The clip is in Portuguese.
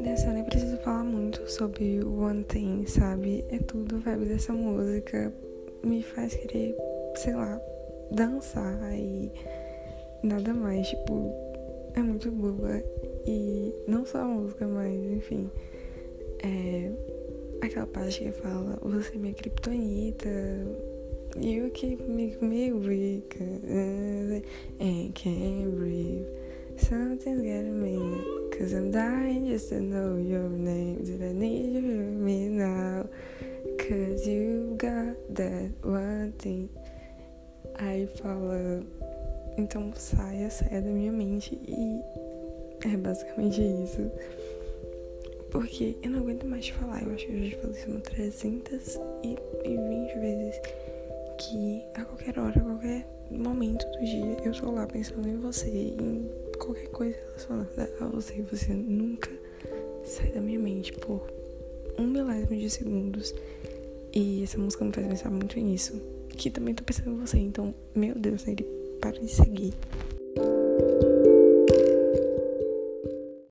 Nessa eu nem preciso falar muito sobre o One Thing, sabe? É tudo, vibe dessa música. Me faz querer, sei lá, dançar e nada mais. Tipo, é muito boa. E não só a música, mas enfim. É aquela parte que fala, você é minha criptonita. You keep me, me weak. And can't breathe. Something's getting me. Cause I'm dying just to know your name. Did I need you hear me now? Cause you got that one thing. Aí fala. Então saia, saia da minha mente. E é basicamente isso. Porque eu não aguento mais te falar. Eu acho que eu já falei isso umas 320 vezes. Que a qualquer hora, a qualquer momento do dia, eu tô lá pensando em você, em qualquer coisa relacionada a você. Você nunca sai da minha mente por um milésimo de segundos. E essa música me faz pensar muito nisso. Que também tô pensando em você. Então, meu Deus, ele para de seguir.